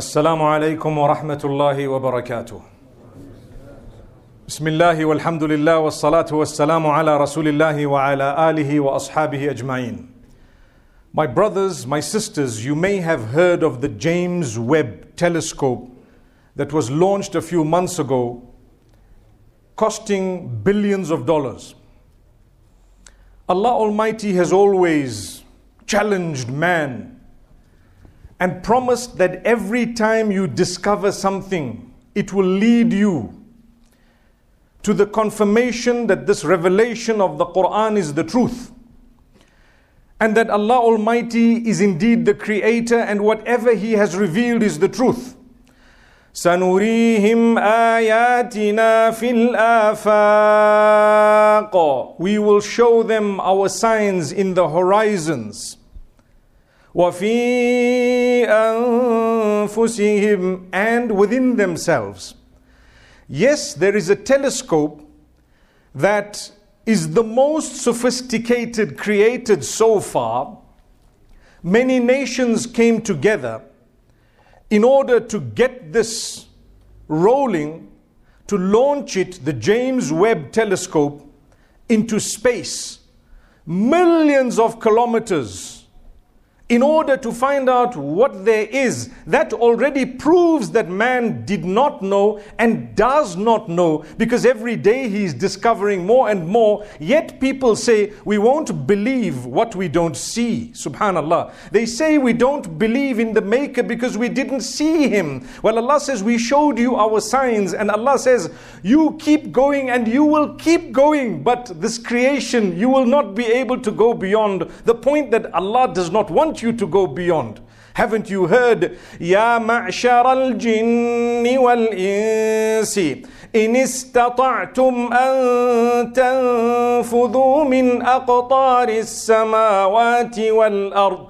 السلام عليكم ورحمة الله وبركاته. بسم الله والحمد لله والصلاة والسلام على رسول الله وعلى آله وأصحابه أجمعين. My brothers, my sisters, you may have heard of the James Webb telescope that was launched a few months ago, costing billions of dollars. Allah Almighty has always challenged man and promised that every time you discover something, it will lead you to the confirmation that this revelation of the Quran is the truth. And that Allah Almighty is indeed the creator and whatever He has revealed is the truth. سنريهم آياتنا في الآفاق We will show them our signs in the horizons. وفي أنفسهم and within themselves. Yes, there is a telescope that is the most sophisticated created so far. Many nations came together in order to get this rolling, to launch it, the James Webb telescope, into space. Millions of kilometers in order to find out what there is that already proves that man did not know and does not know because every day he is discovering more and more. Yet people say we won't believe what we don't see. Subhanallah. They say we don't believe in the maker because we didn't see him. Well allah says we showed you our signs. And allah says you keep going and you will keep going but this creation you will not be able to go beyond the point that allah does not want you to go beyond. Haven't you heard? يا معشر الجن والإنس إن استطعتم أن تنفذوا من أقطار السماوات والأرض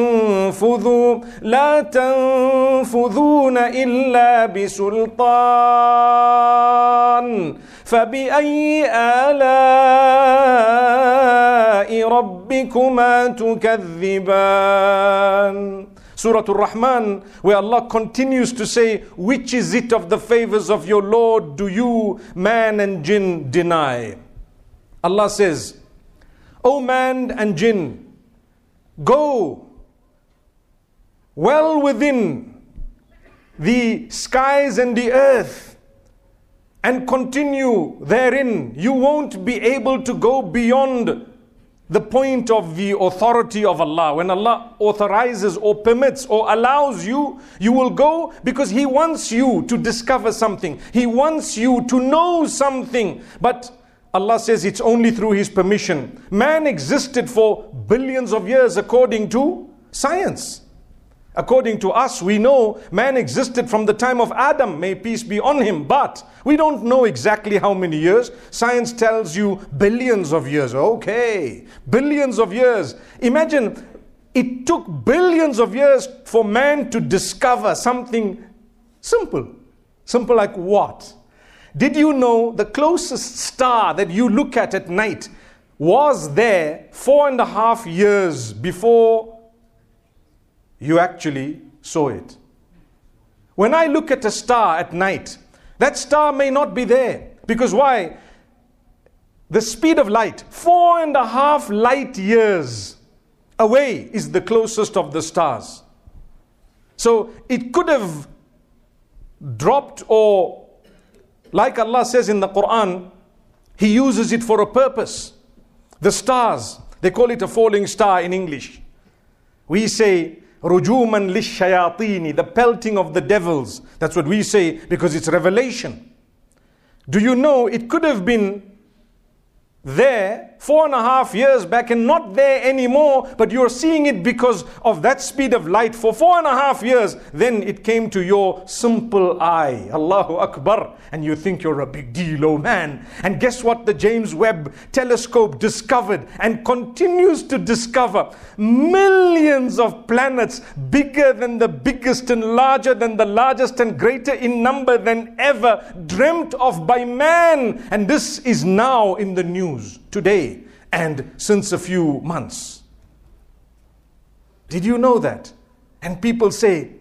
فانفذوا لا تنفذون إلا بسلطان فبأي آلاء ربكما تكذبان Surah Al-Rahman, where Allah continues to say, Which is it of the favors of your Lord do you, man and jinn, deny? Allah says, O man and jinn, go well within the skies and the earth and continue therein. You won't be able to go beyond the point of the authority of Allah. When Allah authorizes or permits or allows you, you will go because He wants you to discover something. He wants you to know something. But Allah says it's only through His permission. Man existed for billions of years according to science. According to us, we know man existed from the time of Adam, may peace be on him, but we don't know exactly how many years. Science tells you billions of years. Okay, billions of years. Imagine it took billions of years for man to discover something simple. Simple like what? Did you know the closest star that you look at at night was there four and a half years before you actually saw it? When I look at a star at night, that star may not be there. Because why? The speed of light, four and a half light years away, is the closest of the stars. So it could have dropped or like Allah says in the Quran, He uses it for a purpose. The stars, they call it a falling star in English. We say, Rujuman lishayatini, the pelting of the devils. That's what we say because it's revelation. Do you know it could have been there four and a half years back and not there anymore, but you're seeing it because of that speed of light for four and a half years, then it came to your simple eye. Allahu Akbar. And you think you're a big deal, oh man. And guess what the James Webb telescope discovered and continues to discover? Millions of planets bigger than the biggest and larger than the largest and greater in number than ever dreamt of by man. And this is now in the news today and since a few months. Did you know that? And people say,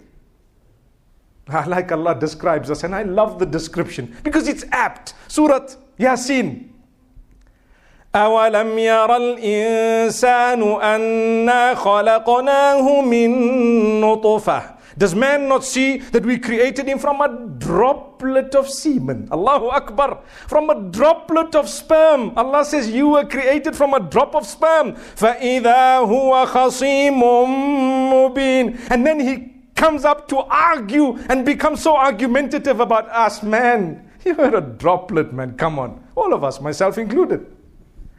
I like Allah describes us, and I love the description because it's apt. Surah Yasin. أولم ير الإنسان أنا خلقناه من نطفة Does man not see that we created him from a droplet of semen? Allahu Akbar. From a droplet of sperm. Allah says you were created from a drop of sperm. فَإِذَا هُوَ خَصِيمٌ مُبِينٌ And then he comes up to argue and becomes so argumentative about us. Man, you were a droplet, man. Come on. All of us, myself included.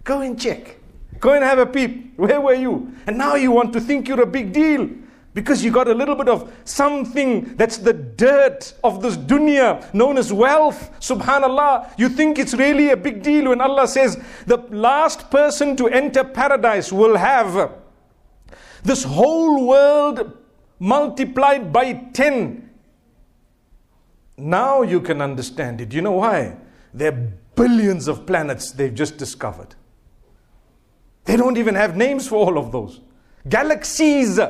Go and check. Go and have a peep. Where were you? And now you want to think you're a big deal because you got a little bit of something that's the dirt of this dunya known as wealth. Subhanallah. You think it's really a big deal when Allah says the last person to enter paradise will have this whole world multiplied by 10. Now you can understand it. You know why? There are billions of planets they've just discovered. They don't even have names for all of those. Galaxies.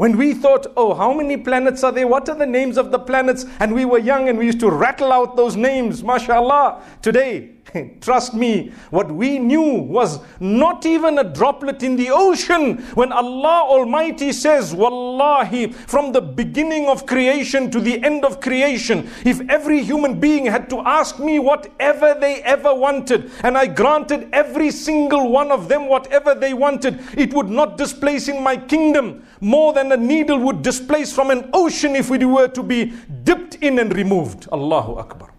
When we thought, oh, how many planets are there? What are the names of the planets? And we were young and we used to rattle out those names, mashallah. Today, Trust me, what we knew was not even a droplet in the ocean. When Allah Almighty says, Wallahi, from the beginning of creation to the end of creation, if every human being had to ask me whatever they ever wanted, and I granted every single one of them whatever they wanted, it would not displace in my kingdom more than a needle would displace from an ocean if it were to be dipped in and removed. Allahu Akbar.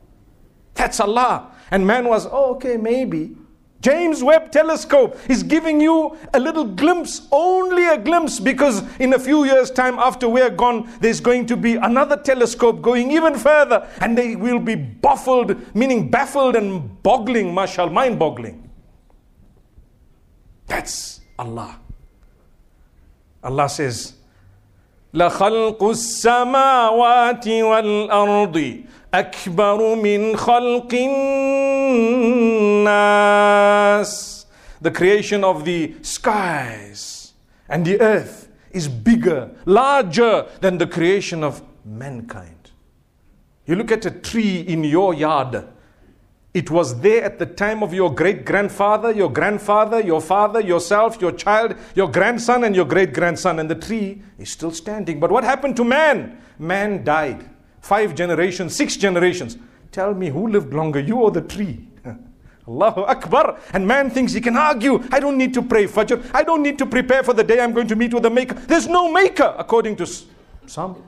That's Allah. And man was, oh, okay, maybe. James Webb Telescope is giving you a little glimpse, only a glimpse, because in a few years' time after we're gone, there's going to be another telescope going even further, and they will be baffled, meaning baffled and boggling, mashal, mind boggling. That's Allah. Allah says, لخلق السماوات والأرض أكبر من خلق الناس The creation of the skies and the earth is bigger, larger than the creation of mankind. You look at a tree in your yard, it was there at the time of your great grandfather, your grandfather, your father, yourself, your child, your grandson, and your great grandson, and the tree is still standing. But what happened to man? Man died five generations, six generations. Tell me who lived longer, you or the tree? Allahu Akbar. And man thinks he can argue. I don't need to pray Fajr. I don't need to prepare for the day I'm going to meet with the Maker. There's no Maker, according to some.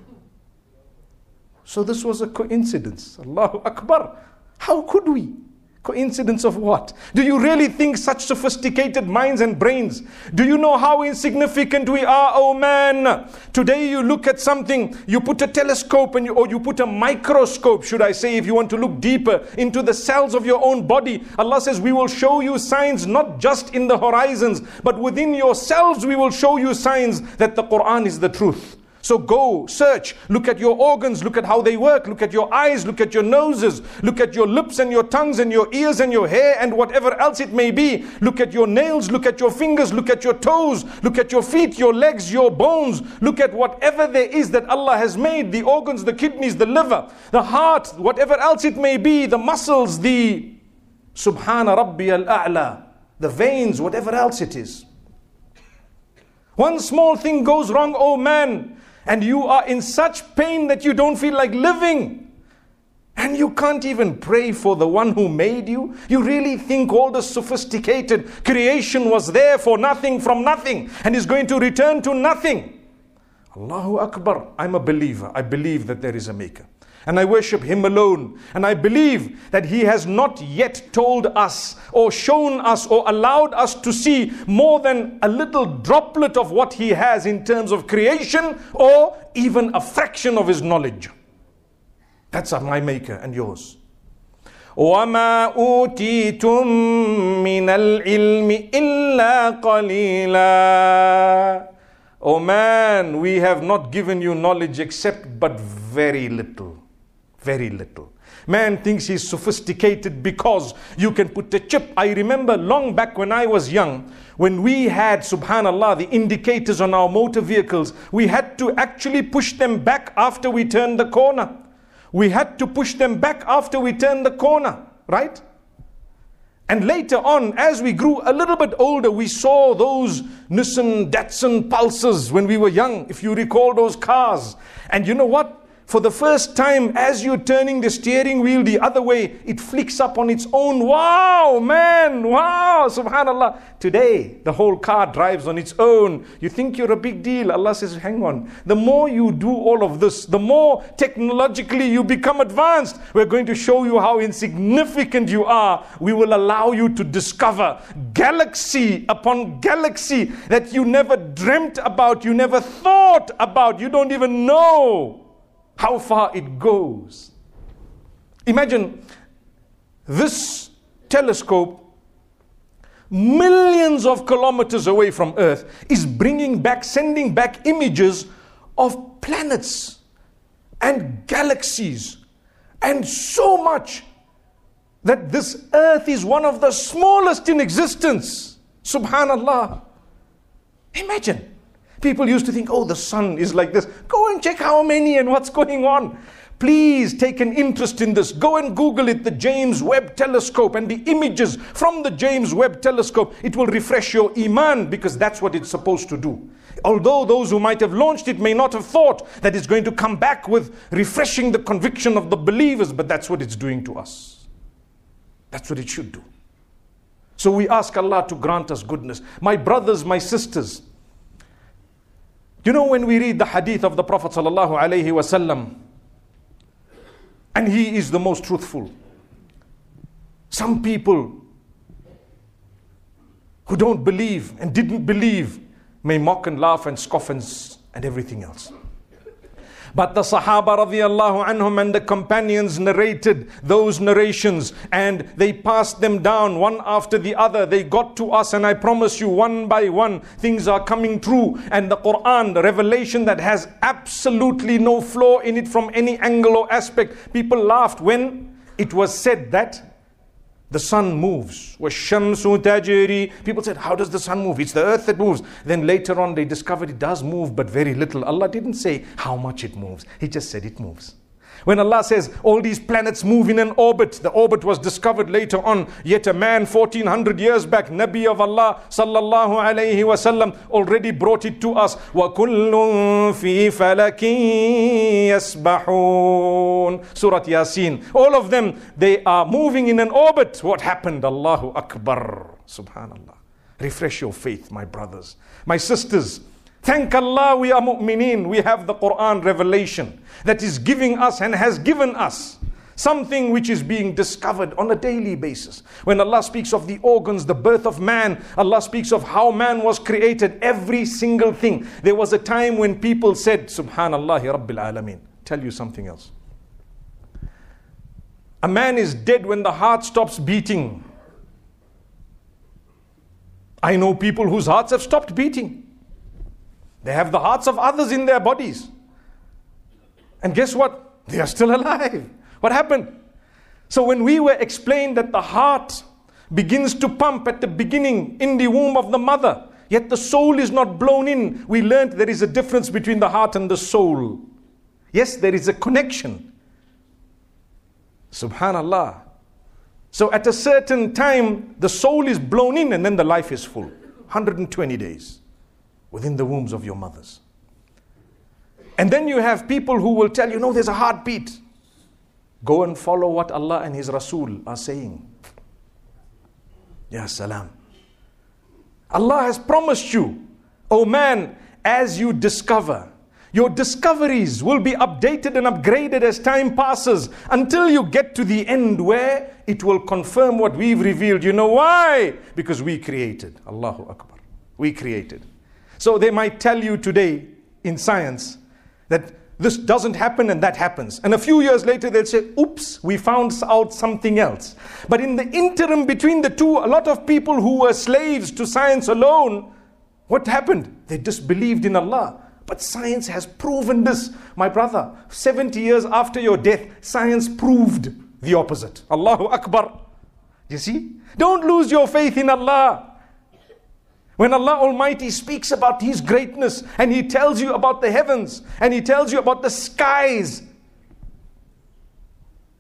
So this was a coincidence. Allahu Akbar. How could we? Coincidence of what? Do you really think such sophisticated minds and brains? Do you know how insignificant we are, oh man? Today you look at something, you put a telescope and you, or you put a microscope, should I say, if you want to look deeper into the cells of your own body. Allah says, We will show you signs not just in the horizons, but within yourselves, we will show you signs that the Quran is the truth. So go, search, look at your organs, look at how they work, look at your eyes, look at your noses, look at your lips and your tongues and your ears and your hair and whatever else it may be. Look at your nails, look at your fingers, look at your toes, look at your feet, your legs, your bones. Look at whatever there is that Allah has made the organs, the kidneys, the liver, the heart, whatever else it may be, the muscles, the Subhana Rabbi al A'la, the veins, whatever else it is. One small thing goes wrong, oh man, and you are in such pain that you don't feel like living. And you can't even pray for the one who made you. You really think all the sophisticated creation was there for nothing from nothing and is going to return to nothing. Allahu Akbar. I'm a believer. I believe that there is a maker and I worship Him alone. And I believe that He has not yet told us or shown us or allowed us to see more than a little droplet of what He has in terms of creation or even a fraction of His knowledge. That's my Maker and yours. وما أوتيتم من العلم إلا قليلا Oh man, we have not given you knowledge except but very little. Very little. Man thinks he's sophisticated because you can put a chip. I remember long back when I was young, when we had, subhanAllah, the indicators on our motor vehicles, we had to actually push them back after we turned the corner. We had to push them back after we turned the corner, right? And later on, as we grew a little bit older, we saw those Nissan Datsun Pulsars when we were young, if you recall those cars. And you know what? For the first time, as you're turning the steering wheel the other way, it flicks up on its own. Wow, man, wow, subhanAllah. Today, the whole car drives on its own. You think you're a big deal. Allah says, hang on. The more you do all of this, the more technologically you become advanced. We're going to show you how insignificant you are. We will allow you to discover galaxy upon galaxy that you never dreamt about, you never thought about, you don't even know how far it goes. Imagine this telescope, millions of kilometers away from Earth, is bringing back, sending back images of planets and galaxies and so much that this earth is one of the smallest in existence. Subhanallah. Imagine. People used to think, oh, the sun is like this. Go and check how many and what's going on. Please take an interest in this. Go and Google it, the James Webb Telescope, and the images from the James Webb Telescope. It will refresh your Iman because that's what it's supposed to do. Although those who might have launched it may not have thought that it's going to come back with refreshing the conviction of the believers, but that's what it's doing to us. That's what it should do. So we ask Allah to grant us goodness. My brothers, my sisters, you know, when we read the hadith of the Prophet wasallam, and he is the most truthful. Some people who don't believe and didn't believe may mock and laugh and scoff and, and everything else. But the Sahaba radiallahu anhum and the companions narrated those narrations and they passed them down one after the other. They got to us, and I promise you, one by one, things are coming true. And the Quran, the revelation that has absolutely no flaw in it from any angle or aspect. People laughed when it was said that the sun moves. وَالشَّمْسُ تَجْرِي People said, how does the sun move? It's the earth that moves. Then later on they discovered it does move, but very little. Allah didn't say how much it moves. He just said it moves. When Allah says all these planets move in an orbit, the orbit was discovered later on. Yet a man 1400 years back, Nabi of Allah sallallahu alayhi wasallam, already brought it to us. وَكُلٌّ فِي فَلَكٍ يَسْبَحُونَ Surah Yasin. All of them, they are moving in an orbit. What happened? Allahu Akbar. Subhanallah. Refresh your faith, my brothers. My sisters, Thank Allah we are mu'mineen. We have the Quran revelation that is giving us and has given us something which is being discovered on a daily basis. When Allah speaks of the organs, the birth of man, Allah speaks of how man was created, every single thing. There was a time when people said, Subhanallah Rabbil Alameen. Tell you something else. A man is dead when the heart stops beating. I know people whose hearts have stopped beating. They have the hearts of others in their bodies. And guess what? They are still alive. What happened? So when we were explained that the heart begins to pump at the beginning in the womb of the mother, yet the soul is not blown in, we learned there is a difference between the heart and the soul. Yes, there is a connection. Subhanallah. So at a certain time, the soul is blown in and then the life is full. 120 days within the wombs of your mothers. And then you have people who will tell you, no, there's a heartbeat. Go and follow what Allah and His Rasul are saying. Ya salam. Allah has promised you, oh man, as you discover, your discoveries will be updated and upgraded as time passes until you get to the end where it will confirm what we've revealed. You know why? Because we created. Allahu Akbar. We created. So they might tell you today in science that this doesn't happen and that happens. And a few years later, they'll say, oops, we found out something else. But in the interim between the two, a lot of people who were slaves to science alone, what happened? They disbelieved in Allah. but science has proven this. My brother, 70 years after your death, science proved the opposite. Allahu Akbar. You see? Don't lose your faith in Allah. When Allah Almighty speaks about His greatness and He tells you about the heavens and He tells you about the skies,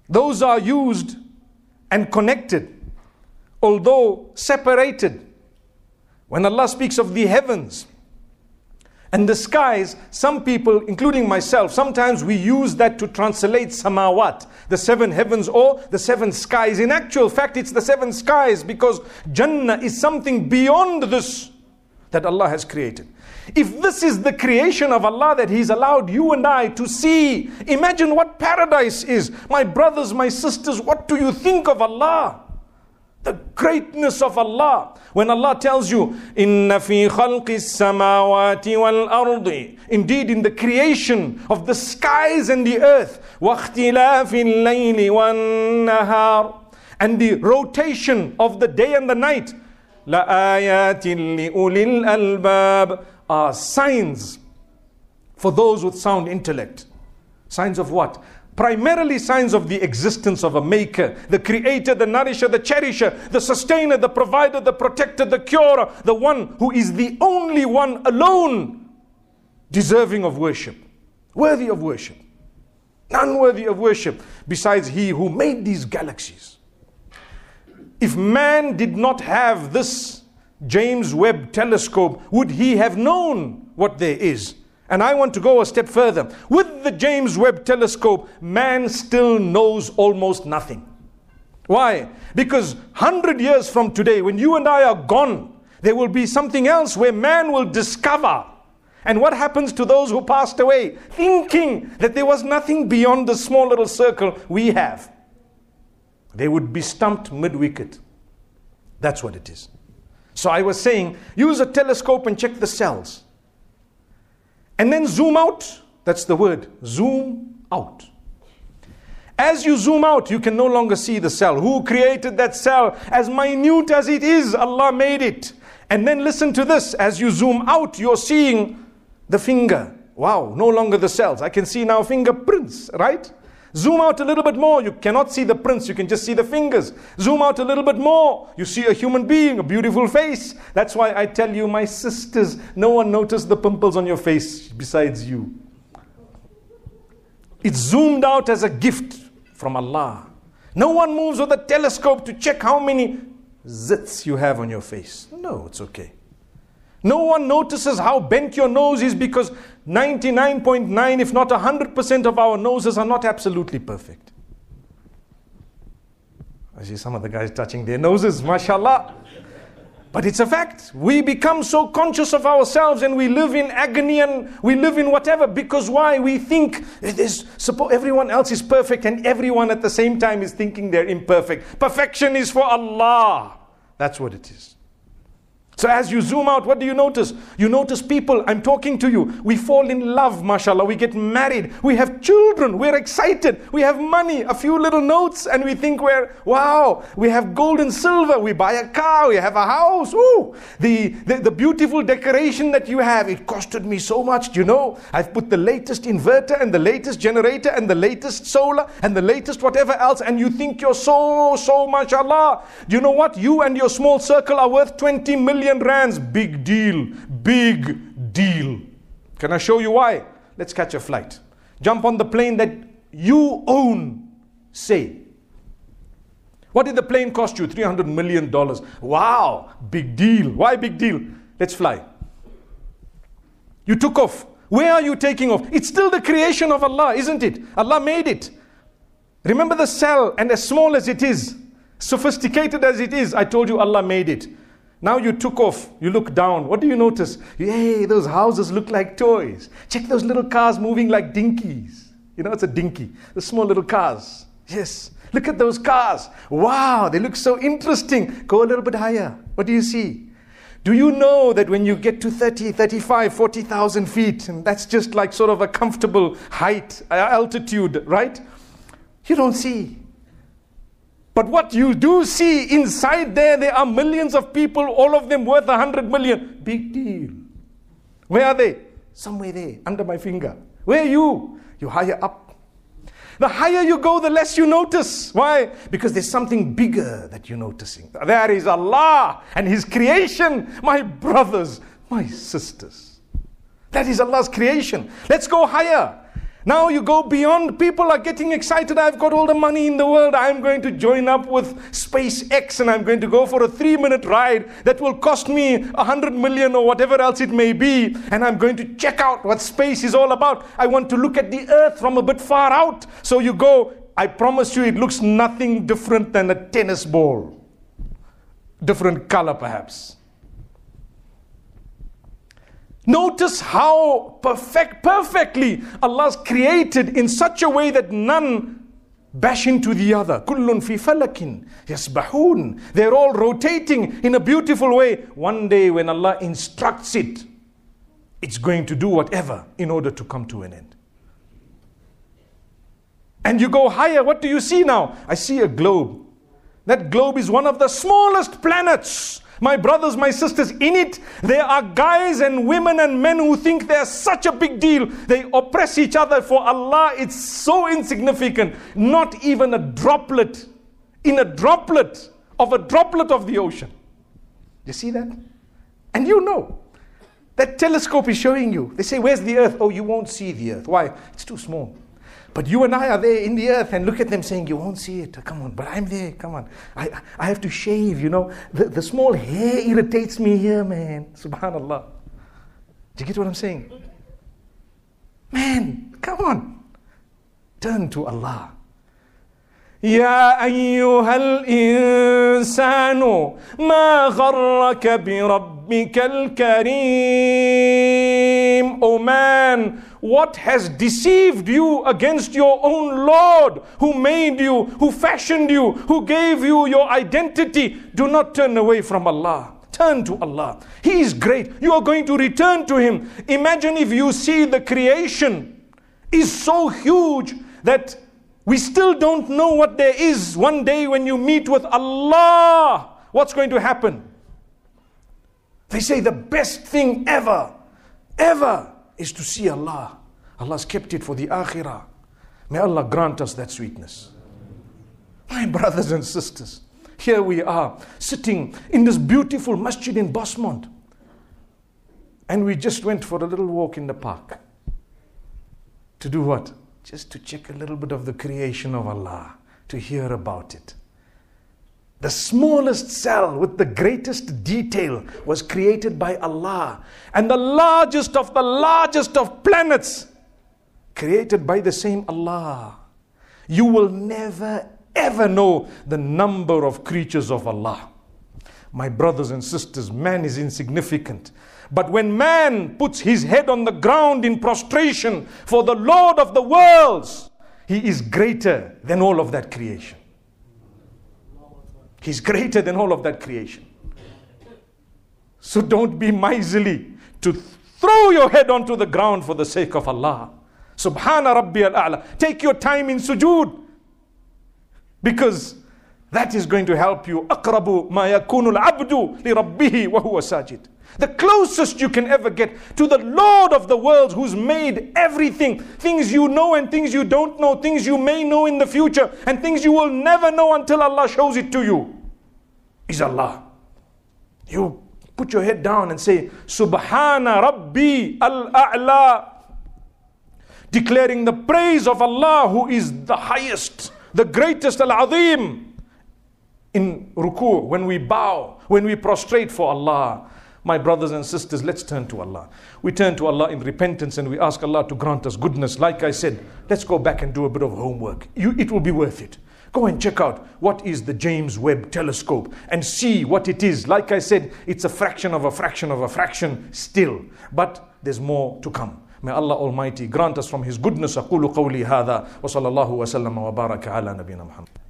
those are used and connected, although separated. When Allah speaks of the heavens, and the skies, some people, including myself, sometimes we use that to translate samawat, the seven heavens or the seven skies. In actual fact, it's the seven skies because Jannah is something beyond this that Allah has created. If this is the creation of Allah that He's allowed you and I to see, imagine what paradise is. My brothers, my sisters, what do you think of Allah? the greatness of Allah. When Allah tells you, Inna fi khalqi samawati wal ardi, indeed in the creation of the skies and the earth, waqtilafi layli wa-nahar, and the rotation of the day and the night, la ayatin li ulil albab, are signs for those with sound intellect. Signs of what? Primarily signs of the existence of a maker, the creator, the nourisher, the cherisher, the sustainer, the provider, the protector, the curer, the one who is the only one alone deserving of worship, worthy of worship. None worthy of worship besides he who made these galaxies. If man did not have this James Webb telescope, would he have known what there is? And I want to go a step further. With the James Webb telescope, man still knows almost nothing. Why? Because 100 years from today, when you and I are gone, there will be something else where man will discover. And what happens to those who passed away, thinking that there was nothing beyond the small little circle we have? They would be stumped mid wicket. That's what it is. So I was saying, use a telescope and check the cells. And then zoom out. That's the word. Zoom out. As you zoom out, you can no longer see the cell. Who created that cell? As minute as it is, Allah made it. And then listen to this. As you zoom out, you're seeing the finger. Wow, no longer the cells. I can see now fingerprints, right? Zoom out a little bit more, you cannot see the prints, you can just see the fingers. Zoom out a little bit more, you see a human being, a beautiful face. That's why I tell you, my sisters, no one noticed the pimples on your face besides you. It's zoomed out as a gift from Allah. No one moves with a telescope to check how many zits you have on your face. No, it's okay. No one notices how bent your nose is because 99.9, if not 100% of our noses are not absolutely perfect. I see some of the guys touching their noses, mashallah. But it's a fact. We become so conscious of ourselves and we live in agony and we live in whatever because why? We think everyone else is perfect and everyone at the same time is thinking they're imperfect. Perfection is for Allah. That's what it is. So as you zoom out, what do you notice? You notice people, I'm talking to you. We fall in love, mashallah. We get married. We have children. We're excited. We have money, a few little notes, and we think we're, wow, we have gold and silver. We buy a car. We have a house. Ooh, the, the, the beautiful decoration that you have, it costed me so much. Do you know, I've put the latest inverter and the latest generator and the latest solar and the latest whatever else, and you think you're so, so mashallah. Do you know what? You and your small circle are worth 20 million million rands. Big deal. Big deal. Can I show you why? Let's catch a flight. Jump on the plane that you own. Say. What did the plane cost you? $300 million. Wow. Big deal. Why big deal? Let's fly. You took off. Where are you taking off? It's still the creation of Allah, isn't it? Allah made it. Remember the cell, and as small as it is, sophisticated as it is, I told you Allah made it. Now you took off, you look down. What do you notice? Hey, those houses look like toys. Check those little cars moving like dinkies. You know, it's a dinky, the small little cars. Yes. Look at those cars. Wow, they look so interesting. Go a little bit higher. What do you see? Do you know that when you get to 30, 35, 40,000 feet, and that's just like sort of a comfortable height, altitude, right? You don't see but what you do see inside there, there are millions of people, all of them worth a hundred million. Big deal. Where are they? somewhere there, under my finger. Where are you? You're higher up. The higher you go, the less you notice. Why? Because there's something bigger that you're noticing. There is Allah and His creation, my brothers, my sisters. That is Allah's creation. Let's go higher. Now you go beyond, people are getting excited. I've got all the money in the world. I'm going to join up with SpaceX and I'm going to go for a three minute ride that will cost me a hundred million or whatever else it may be. And I'm going to check out what space is all about. I want to look at the earth from a bit far out. So you go, I promise you, it looks nothing different than a tennis ball. Different color, perhaps. Notice how perfect, perfectly Allah's created in such a way that none bash into the other. Kullun fi falakin yasbahun. They're all rotating in a beautiful way. One day when Allah instructs it, it's going to do whatever in order to come to an end. And you go higher, what do you see now? I see a globe. That globe is one of the smallest planets my brothers, my sisters, in it, there are guys and women and men who think they're such a big deal. They oppress each other. For Allah, it's so insignificant. Not even a droplet in a droplet of a droplet of the ocean. You see that? And you know. That telescope is showing you. They say, Where's the earth? Oh, you won't see the earth. Why? It's too small. But you and I are there in the earth and look at them saying, You won't see it. Come on, but I'm there. Come on. I, I have to shave, you know. The, the small hair irritates me here, man. Subhanallah. Do you get what I'm saying? Man, come on. Turn to Allah. يا أيها الإنسان ما غرك بربك الكريم Oh man, what has deceived you against your own Lord who made you, who fashioned you, who gave you your identity? Do not turn away from Allah. Turn to Allah. He is great. You are going to return to Him. Imagine if you see the creation is so huge that we still don't know what there is one day when you meet with Allah. What's going to happen? They say the best thing ever, ever is to see Allah. Allah's kept it for the akhirah. May Allah grant us that sweetness. My brothers and sisters, here we are sitting in this beautiful masjid in Bosmont. And we just went for a little walk in the park. To do what? Just to check a little bit of the creation of Allah, to hear about it. The smallest cell with the greatest detail was created by Allah. And the largest of the largest of planets created by the same Allah. You will never ever know the number of creatures of Allah. My brothers and sisters, man is insignificant. But when man puts his head on the ground in prostration for the Lord of the worlds, he is greater than all of that creation. He's greater than all of that creation. So don't be miserly to throw your head onto the ground for the sake of Allah. Subhana Rabbi al-A'la. Take your time in sujood. Because that is going to help you. أقرب ما يكون العبد لربه وهو ساجد. The closest you can ever get to the Lord of the worlds who's made everything. Things you know and things you don't know. Things you may know in the future and things you will never know until Allah shows it to you. Is Allah. You put your head down and say, Subhana Rabbi al-A'la. Declaring the praise of Allah who is the highest, the greatest al-Azim. In ruku, when we bow, when we prostrate for Allah. My brothers and sisters, let's turn to Allah. We turn to Allah in repentance and we ask Allah to grant us goodness. Like I said, let's go back and do a bit of homework. You, it will be worth it. Go and check out what is the James Webb telescope and see what it is. Like I said, it's a fraction of a fraction of a fraction still, but there's more to come. May Allah Almighty grant us from His goodness. أقول قولي هذا وصلى الله وسلم وبارك على نبينا محمد